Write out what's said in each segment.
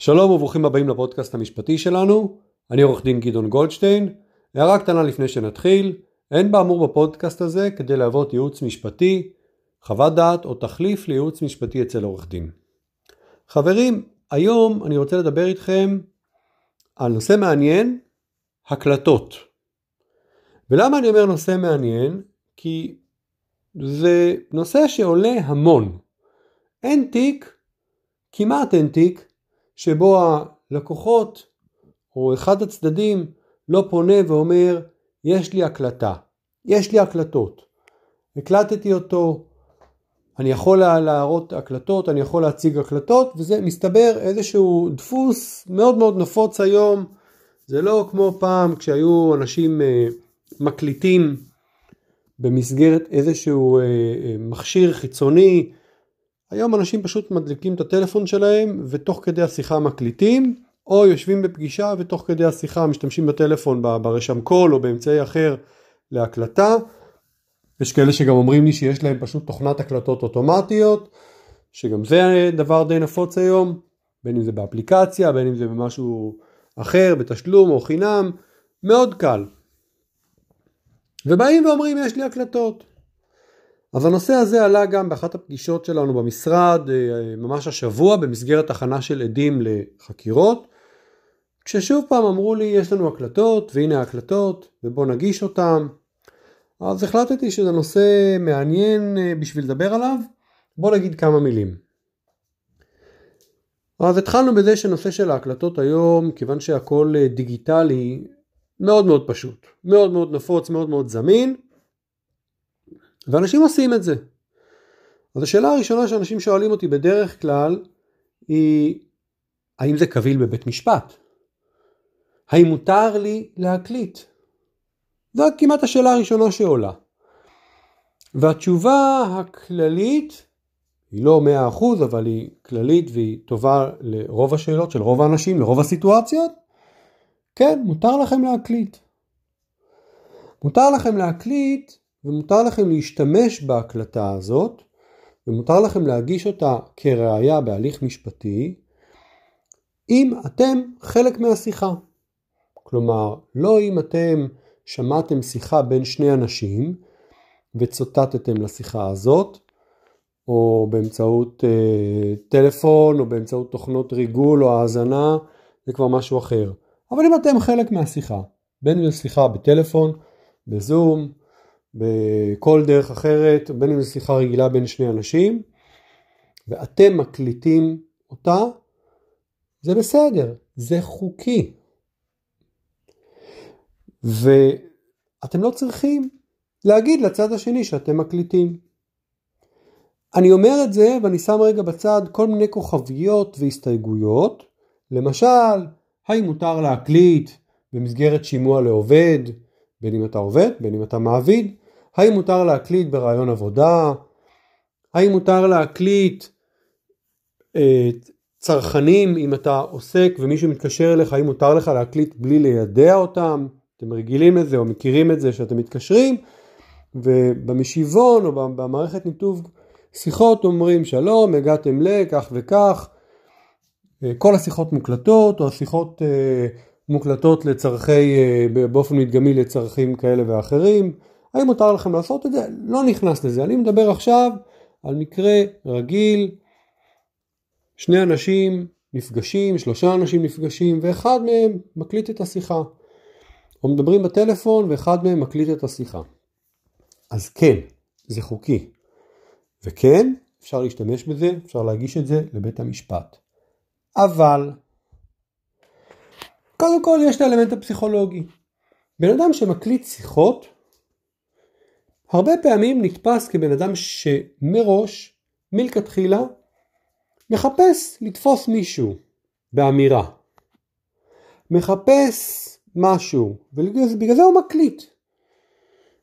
שלום וברוכים הבאים לפודקאסט המשפטי שלנו, אני עורך דין גדעון גולדשטיין. הערה קטנה לפני שנתחיל, אין באמור בפודקאסט הזה כדי להוות ייעוץ משפטי, חוות דעת או תחליף לייעוץ משפטי אצל עורך דין. חברים, היום אני רוצה לדבר איתכם על נושא מעניין, הקלטות. ולמה אני אומר נושא מעניין? כי זה נושא שעולה המון. אין תיק, כמעט אין תיק, שבו הלקוחות או אחד הצדדים לא פונה ואומר יש לי הקלטה, יש לי הקלטות, הקלטתי אותו, אני יכול להראות הקלטות, אני יכול להציג הקלטות וזה מסתבר איזשהו דפוס מאוד מאוד נפוץ היום, זה לא כמו פעם כשהיו אנשים אה, מקליטים במסגרת איזשהו אה, אה, מכשיר חיצוני היום אנשים פשוט מדליקים את הטלפון שלהם ותוך כדי השיחה מקליטים או יושבים בפגישה ותוך כדי השיחה משתמשים בטלפון ברשם קול או באמצעי אחר להקלטה. יש כאלה שגם אומרים לי שיש להם פשוט תוכנת הקלטות אוטומטיות שגם זה דבר די נפוץ היום בין אם זה באפליקציה בין אם זה במשהו אחר בתשלום או חינם מאוד קל. ובאים ואומרים יש לי הקלטות אז הנושא הזה עלה גם באחת הפגישות שלנו במשרד אה, ממש השבוע במסגרת הכנה של עדים לחקירות כששוב פעם אמרו לי יש לנו הקלטות והנה ההקלטות ובוא נגיש אותם. אז החלטתי שזה נושא מעניין אה, בשביל לדבר עליו. בוא נגיד כמה מילים. אז התחלנו בזה שנושא של ההקלטות היום כיוון שהכל אה, דיגיטלי מאוד מאוד פשוט. מאוד מאוד נפוץ מאוד מאוד זמין ואנשים עושים את זה. אז השאלה הראשונה שאנשים שואלים אותי בדרך כלל היא האם זה קביל בבית משפט? האם מותר לי להקליט? זו כמעט השאלה הראשונה שעולה. והתשובה הכללית היא לא 100% אבל היא כללית והיא טובה לרוב השאלות של רוב האנשים, לרוב הסיטואציות. כן, מותר לכם להקליט. מותר לכם להקליט ומותר לכם להשתמש בהקלטה הזאת ומותר לכם להגיש אותה כראיה בהליך משפטי אם אתם חלק מהשיחה. כלומר, לא אם אתם שמעתם שיחה בין שני אנשים וצוטטתם לשיחה הזאת, או באמצעות אה, טלפון, או באמצעות תוכנות ריגול או האזנה, זה כבר משהו אחר. אבל אם אתם חלק מהשיחה, בין אם זו שיחה בטלפון, בזום, בכל דרך אחרת, בין אם זו שיחה רגילה בין שני אנשים, ואתם מקליטים אותה, זה בסדר, זה חוקי. ואתם לא צריכים להגיד לצד השני שאתם מקליטים. אני אומר את זה ואני שם רגע בצד כל מיני כוכביות והסתייגויות, למשל, האם מותר להקליט במסגרת שימוע לעובד, בין אם אתה עובד, בין אם אתה מעביד, האם מותר להקליט ברעיון עבודה, האם מותר להקליט אה, צרכנים אם אתה עוסק ומישהו מתקשר אליך, האם מותר לך להקליט בלי לידע אותם, אתם רגילים לזה או מכירים את זה שאתם מתקשרים? ובמשיבון או במערכת ניתוב שיחות אומרים שלום הגעתם לכך וכך. אה, כל השיחות מוקלטות או השיחות אה, מוקלטות לצרכי באופן מדגמי לצרכים כאלה ואחרים האם מותר לכם לעשות את זה? לא נכנס לזה. אני מדבר עכשיו על מקרה רגיל, שני אנשים נפגשים, שלושה אנשים נפגשים, ואחד מהם מקליט את השיחה. או מדברים בטלפון ואחד מהם מקליט את השיחה. אז כן, זה חוקי. וכן, אפשר להשתמש בזה, אפשר להגיש את זה לבית המשפט. אבל, קודם כל יש את האלמנט הפסיכולוגי. בן אדם שמקליט שיחות, הרבה פעמים נתפס כבן אדם שמראש, מלכתחילה, מחפש לתפוס מישהו באמירה. מחפש משהו, ובגלל זה הוא מקליט.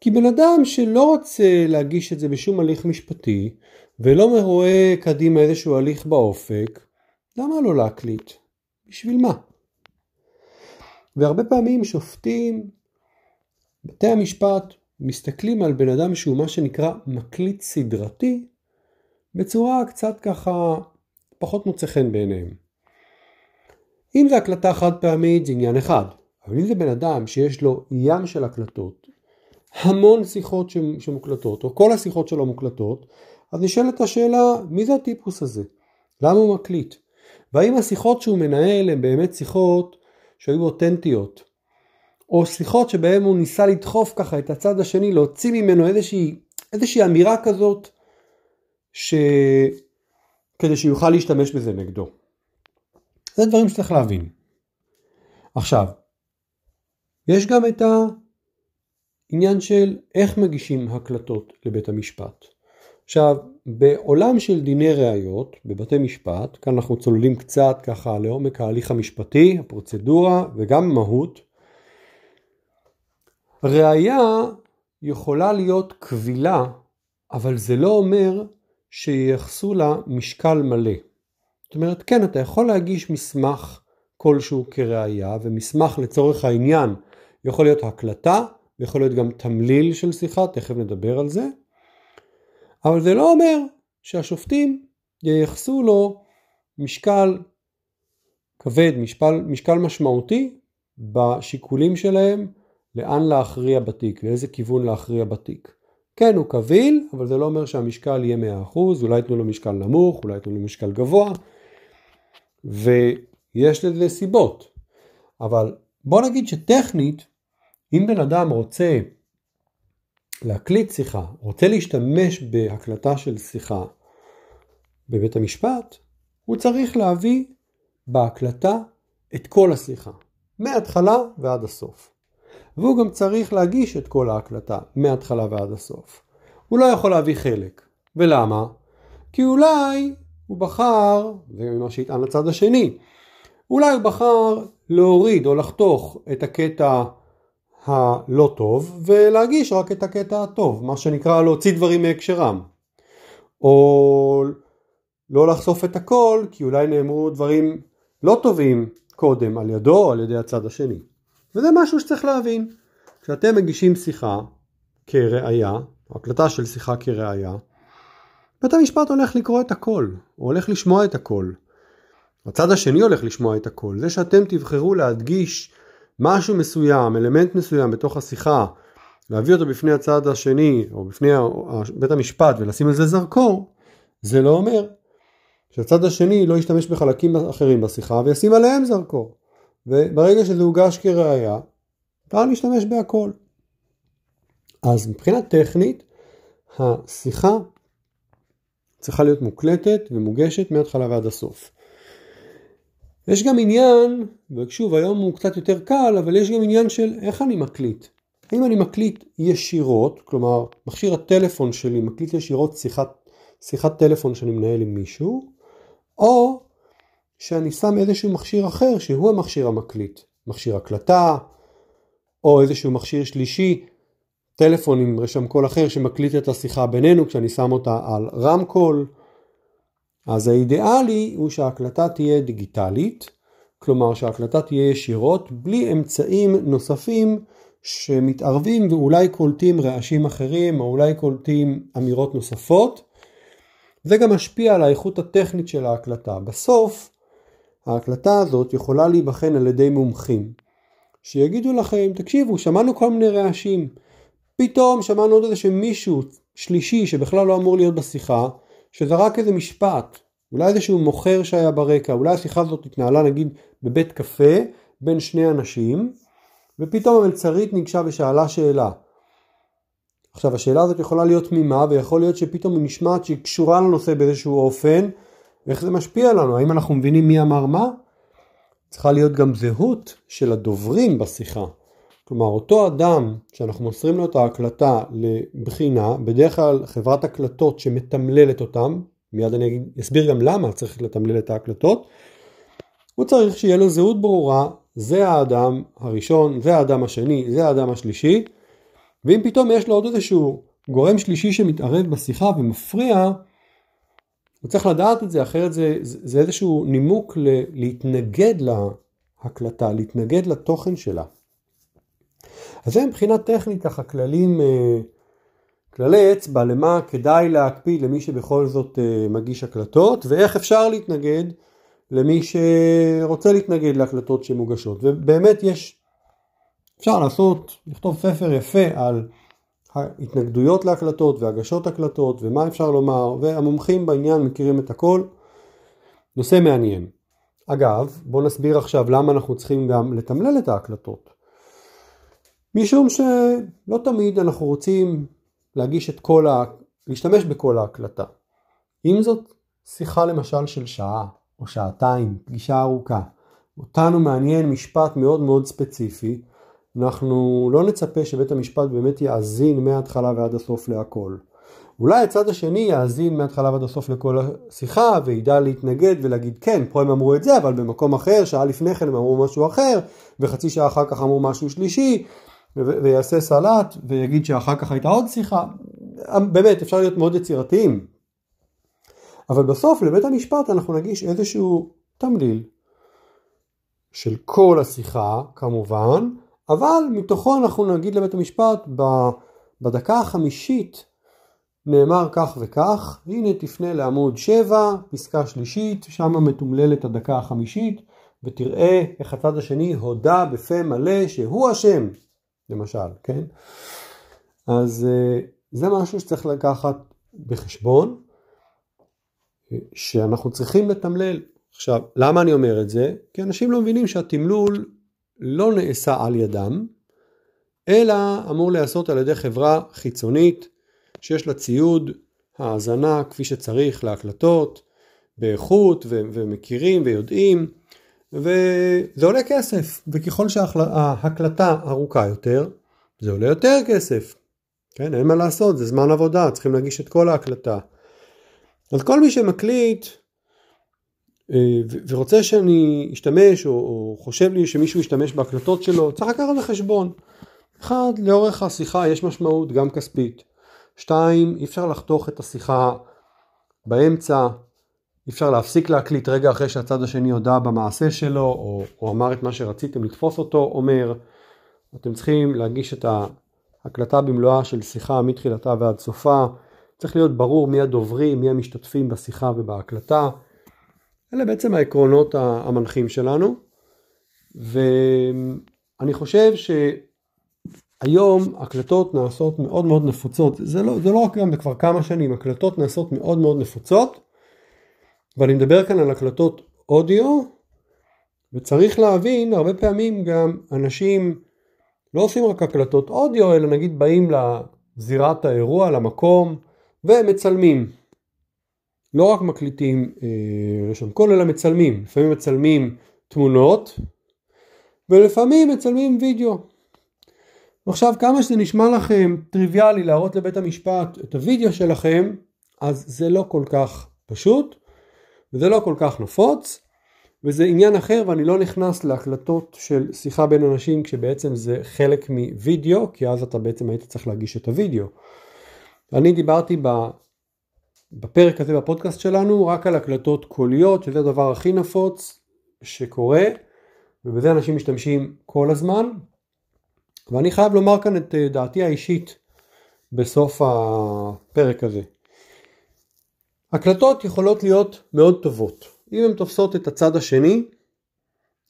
כי בן אדם שלא רוצה להגיש את זה בשום הליך משפטי, ולא רואה קדימה איזשהו הליך באופק, למה לא להקליט? בשביל מה? והרבה פעמים שופטים, בתי המשפט, מסתכלים על בן אדם שהוא מה שנקרא מקליט סדרתי בצורה קצת ככה פחות מוצא חן בעיניהם. אם זה הקלטה חד פעמית זה עניין אחד, אבל אם זה בן אדם שיש לו ים של הקלטות, המון שיחות שמוקלטות, או כל השיחות שלו מוקלטות, אז נשאלת השאלה, מי זה הטיפוס הזה? למה הוא מקליט? והאם השיחות שהוא מנהל הן באמת שיחות שהיו אותנטיות, או שיחות שבהן הוא ניסה לדחוף ככה את הצד השני, להוציא ממנו איזושהי, איזושהי אמירה כזאת, ש... כדי שיוכל להשתמש בזה נגדו. זה דברים שצריך להבין. עכשיו, יש גם את העניין של איך מגישים הקלטות לבית המשפט. עכשיו, בעולם של דיני ראיות, בבתי משפט, כאן אנחנו צוללים קצת ככה לעומק ההליך המשפטי, הפרוצדורה וגם מהות, ראיה יכולה להיות קבילה, אבל זה לא אומר שייחסו לה משקל מלא. זאת אומרת, כן, אתה יכול להגיש מסמך כלשהו כראיה, ומסמך לצורך העניין יכול להיות הקלטה, ויכול להיות גם תמליל של שיחה, תכף נדבר על זה, אבל זה לא אומר שהשופטים ייחסו לו משקל כבד, משקל, משקל משמעותי בשיקולים שלהם לאן להכריע בתיק, לאיזה כיוון להכריע בתיק. כן, הוא קביל, אבל זה לא אומר שהמשקל יהיה 100%, אולי ייתנו לו משקל נמוך, אולי ייתנו לו משקל גבוה, ויש לזה סיבות. אבל בוא נגיד שטכנית, אם בן אדם רוצה להקליט שיחה, רוצה להשתמש בהקלטה של שיחה בבית המשפט, הוא צריך להביא בהקלטה את כל השיחה, מההתחלה ועד הסוף. והוא גם צריך להגיש את כל ההקלטה, מההתחלה ועד הסוף. הוא לא יכול להביא חלק. ולמה? כי אולי הוא בחר, זה מה שיטען לצד השני, אולי הוא בחר להוריד או לחתוך את הקטע הלא טוב ולהגיש רק את הקטע הטוב, מה שנקרא להוציא דברים מהקשרם. או לא לחשוף את הכל כי אולי נאמרו דברים לא טובים קודם על ידו או על ידי הצד השני. וזה משהו שצריך להבין. כשאתם מגישים שיחה כראיה, הקלטה של שיחה כראיה, בית המשפט הולך לקרוא את הכל, הוא הולך לשמוע את הכל. הצד השני הולך לשמוע את הכל. זה שאתם תבחרו להדגיש משהו מסוים, אלמנט מסוים בתוך השיחה, להביא אותו בפני הצד השני או בפני בית המשפט ולשים על זה זרקור, זה לא אומר שהצד השני לא ישתמש בחלקים אחרים בשיחה וישים עליהם זרקור. וברגע שזה הוגש כראיה, אפשר להשתמש בהכל. אז מבחינה טכנית, השיחה צריכה להיות מוקלטת ומוגשת מההתחלה ועד הסוף. יש גם עניין, ושוב היום הוא קצת יותר קל, אבל יש גם עניין של איך אני מקליט. האם אני מקליט ישירות, כלומר מכשיר הטלפון שלי מקליט ישירות שיחת, שיחת טלפון שאני מנהל עם מישהו, או שאני שם איזשהו מכשיר אחר שהוא המכשיר המקליט, מכשיר הקלטה, או איזשהו מכשיר שלישי, טלפון עם רשם קול אחר שמקליט את השיחה בינינו כשאני שם אותה על רמקול. אז האידיאלי הוא שההקלטה תהיה דיגיטלית, כלומר שההקלטה תהיה ישירות בלי אמצעים נוספים שמתערבים ואולי קולטים רעשים אחרים או אולי קולטים אמירות נוספות. זה גם משפיע על האיכות הטכנית של ההקלטה. בסוף ההקלטה הזאת יכולה להיבחן על ידי מומחים. שיגידו לכם, תקשיבו, שמענו כל מיני רעשים. פתאום שמענו עוד איזה מישהו שלישי שבכלל לא אמור להיות בשיחה, שזרק איזה משפט, אולי איזשהו מוכר שהיה ברקע, אולי השיחה הזאת התנהלה נגיד בבית קפה בין שני אנשים, ופתאום המלצרית ניגשה ושאלה שאלה. עכשיו השאלה הזאת יכולה להיות תמימה ויכול להיות שפתאום היא נשמעת שהיא קשורה לנושא באיזשהו אופן, ואיך זה משפיע לנו, האם אנחנו מבינים מי אמר מה? צריכה להיות גם זהות של הדוברים בשיחה. כלומר אותו אדם שאנחנו מוסרים לו את ההקלטה לבחינה, בדרך כלל חברת הקלטות שמתמללת אותם, מיד אני אסביר גם למה צריך לתמלל את ההקלטות, הוא צריך שיהיה לו זהות ברורה, זה האדם הראשון, זה האדם השני, זה האדם השלישי, ואם פתאום יש לו עוד איזשהו גורם שלישי שמתערב בשיחה ומפריע, הוא צריך לדעת את זה, אחרת זה, זה, זה איזשהו נימוק ל, להתנגד להקלטה, להתנגד לתוכן שלה. אז זה מבחינה טכנית ככה כללים, אה, כללי אצבע למה כדאי להקפיד למי שבכל זאת אה, מגיש הקלטות ואיך אפשר להתנגד למי שרוצה להתנגד להקלטות שמוגשות. ובאמת יש, אפשר לעשות, לכתוב ספר יפה על ההתנגדויות להקלטות והגשות הקלטות ומה אפשר לומר, והמומחים בעניין מכירים את הכל. נושא מעניין. אגב, בואו נסביר עכשיו למה אנחנו צריכים גם לתמלל את ההקלטות. משום שלא תמיד אנחנו רוצים להגיש את כל ה... להשתמש בכל ההקלטה. אם זאת שיחה למשל של שעה או שעתיים, פגישה ארוכה, אותנו מעניין משפט מאוד מאוד ספציפי, אנחנו לא נצפה שבית המשפט באמת יאזין מההתחלה ועד הסוף להכל. אולי הצד השני יאזין מההתחלה ועד הסוף לכל השיחה וידע להתנגד ולהגיד כן, פה הם אמרו את זה, אבל במקום אחר, שעה לפני כן הם אמרו משהו אחר, וחצי שעה אחר כך אמרו משהו שלישי, ויעשה סלט ויגיד שאחר כך הייתה עוד שיחה. באמת, אפשר להיות מאוד יצירתיים. אבל בסוף לבית המשפט אנחנו נגיש איזשהו תמליל של כל השיחה כמובן, אבל מתוכו אנחנו נגיד לבית המשפט בדקה החמישית נאמר כך וכך, הנה תפנה לעמוד 7, פסקה שלישית, שם מתומללת הדקה החמישית, ותראה איך הצד השני הודה בפה מלא שהוא אשם, למשל, כן? אז אה, זה משהו שצריך לקחת בחשבון, שאנחנו צריכים לתמלל. עכשיו, למה אני אומר את זה? כי אנשים לא מבינים שהתמלול לא נעשה על ידם, אלא אמור להיעשות על ידי חברה חיצונית שיש לה ציוד האזנה כפי שצריך להקלטות, באיכות ו- ומכירים ויודעים, וזה עולה כסף, וככל שההקלטה ארוכה יותר, זה עולה יותר כסף. כן, אין מה לעשות, זה זמן עבודה, צריכים להגיש את כל ההקלטה. אז כל מי שמקליט ורוצה שאני אשתמש, או, או חושב לי שמישהו ישתמש בהקלטות שלו, צריך לקחת בחשבון. אחד, לאורך השיחה יש משמעות גם כספית. שתיים, אי אפשר לחתוך את השיחה באמצע, אי אפשר להפסיק להקליט רגע אחרי שהצד השני הודה במעשה שלו, או, או אמר את מה שרציתם לתפוס אותו אומר. אתם צריכים להגיש את ההקלטה במלואה של שיחה מתחילתה ועד סופה. צריך להיות ברור מי הדוברים, מי המשתתפים בשיחה ובהקלטה. אלה בעצם העקרונות המנחים שלנו. ואני חושב שהיום הקלטות נעשות מאוד מאוד נפוצות. זה לא, זה לא רק גם בכבר כמה שנים, הקלטות נעשות מאוד מאוד נפוצות. ואני מדבר כאן על הקלטות אודיו, וצריך להבין, הרבה פעמים גם אנשים לא עושים רק הקלטות אודיו, אלא נגיד באים לזירת האירוע, למקום, ומצלמים. לא רק מקליטים אה, רשם קול, אלא מצלמים. לפעמים מצלמים תמונות, ולפעמים מצלמים וידאו. עכשיו כמה שזה נשמע לכם טריוויאלי להראות לבית המשפט את הוידאו שלכם, אז זה לא כל כך פשוט, וזה לא כל כך נפוץ, וזה עניין אחר ואני לא נכנס להקלטות של שיחה בין אנשים כשבעצם זה חלק מווידאו, כי אז אתה בעצם היית צריך להגיש את הווידאו. אני דיברתי בפרק הזה בפודקאסט שלנו רק על הקלטות קוליות, שזה הדבר הכי נפוץ שקורה, ובזה אנשים משתמשים כל הזמן. ואני חייב לומר כאן את אה, דעתי האישית בסוף הפרק הזה. הקלטות יכולות להיות מאוד טובות. אם הן תופסות את הצד השני,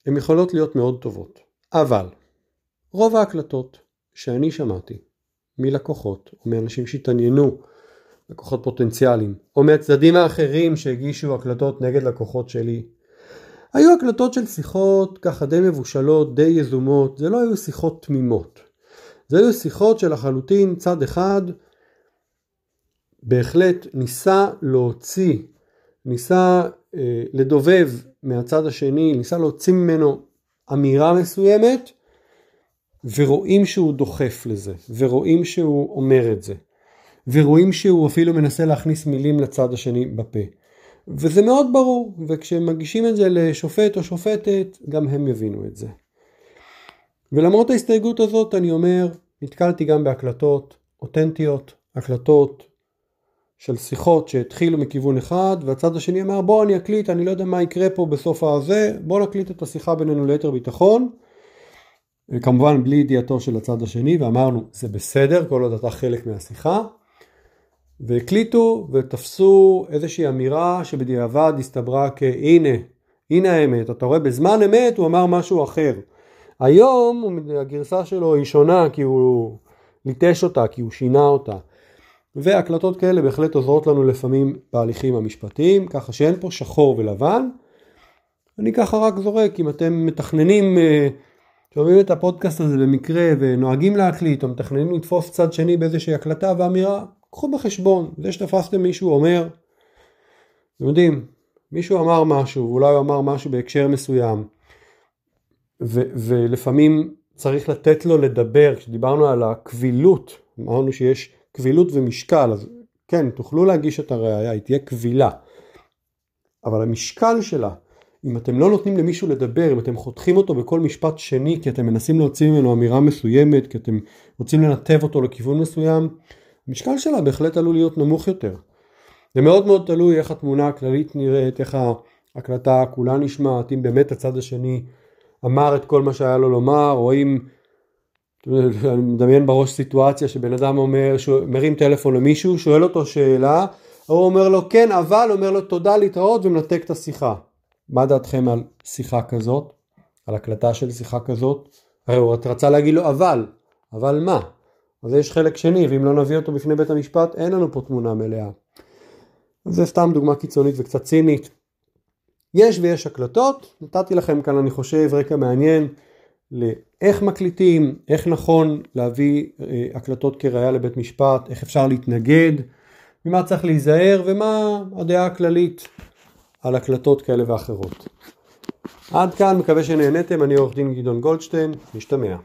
הן יכולות להיות מאוד טובות. אבל רוב ההקלטות שאני שמעתי מלקוחות או מאנשים שהתעניינו, לקוחות פוטנציאליים, או מהצדדים האחרים שהגישו הקלטות נגד לקוחות שלי. היו הקלטות של שיחות ככה די מבושלות, די יזומות, זה לא היו שיחות תמימות. זה היו שיחות שלחלוטין צד אחד בהחלט ניסה להוציא, ניסה אה, לדובב מהצד השני, ניסה להוציא ממנו אמירה מסוימת ורואים שהוא דוחף לזה, ורואים שהוא אומר את זה, ורואים שהוא אפילו מנסה להכניס מילים לצד השני בפה. וזה מאוד ברור, וכשמגישים את זה לשופט או שופטת, גם הם יבינו את זה. ולמרות ההסתייגות הזאת, אני אומר, נתקלתי גם בהקלטות אותנטיות, הקלטות של שיחות שהתחילו מכיוון אחד, והצד השני אמר בוא אני אקליט, אני לא יודע מה יקרה פה בסוף הזה, בוא נקליט את השיחה בינינו ליתר ביטחון. כמובן בלי ידיעתו של הצד השני ואמרנו זה בסדר כל עוד אתה חלק מהשיחה והקליטו ותפסו איזושהי אמירה שבדיעבד הסתברה כהנה הנה האמת, אתה רואה בזמן אמת הוא אמר משהו אחר. היום הגרסה שלו היא שונה כי הוא ליטש אותה, כי הוא שינה אותה. והקלטות כאלה בהחלט עוזרות לנו לפעמים בהליכים המשפטיים, ככה שאין פה שחור ולבן. אני ככה רק זורק, אם אתם מתכננים, אה, שומעים את הפודקאסט הזה במקרה ונוהגים להקליט או מתכננים לתפוס צד שני באיזושהי הקלטה ואמירה, קחו בחשבון, זה שתפסתם מישהו אומר, אתם יודעים, מישהו אמר משהו, ואולי הוא אמר משהו בהקשר מסוים, ו- ולפעמים צריך לתת לו לדבר, כשדיברנו על הקבילות, אמרנו שיש קבילות ומשקל, אז כן, תוכלו להגיש את הראייה, היא תהיה קבילה, אבל המשקל שלה, אם אתם לא נותנים למישהו לדבר, אם אתם חותכים אותו בכל משפט שני כי אתם מנסים להוציא ממנו אמירה מסוימת, כי אתם רוצים לנתב אותו לכיוון מסוים, המשקל שלה בהחלט עלול להיות נמוך יותר. זה מאוד מאוד תלוי איך התמונה הכללית נראית, איך ההקלטה כולה נשמעת, אם באמת הצד השני אמר את כל מה שהיה לו לומר, או אם, אני מדמיין בראש סיטואציה שבן אדם אומר, מרים טלפון למישהו, שואל אותו שאלה, הוא אומר לו כן אבל, אומר לו תודה להתראות ומנתק את השיחה. מה דעתכם על שיחה כזאת? על הקלטה של שיחה כזאת? הרי הוא רצה להגיד לו אבל, אבל מה? אז יש חלק שני, ואם לא נביא אותו בפני בית המשפט, אין לנו פה תמונה מלאה. זה סתם דוגמה קיצונית וקצת צינית. יש ויש הקלטות, נתתי לכם כאן אני חושב רקע מעניין לאיך מקליטים, איך נכון להביא אה, הקלטות כראיה לבית משפט, איך אפשר להתנגד, ממה צריך להיזהר ומה הדעה הכללית על הקלטות כאלה ואחרות. עד כאן, מקווה שנהניתם, אני עורך דין גדעון גולדשטיין, משתמע.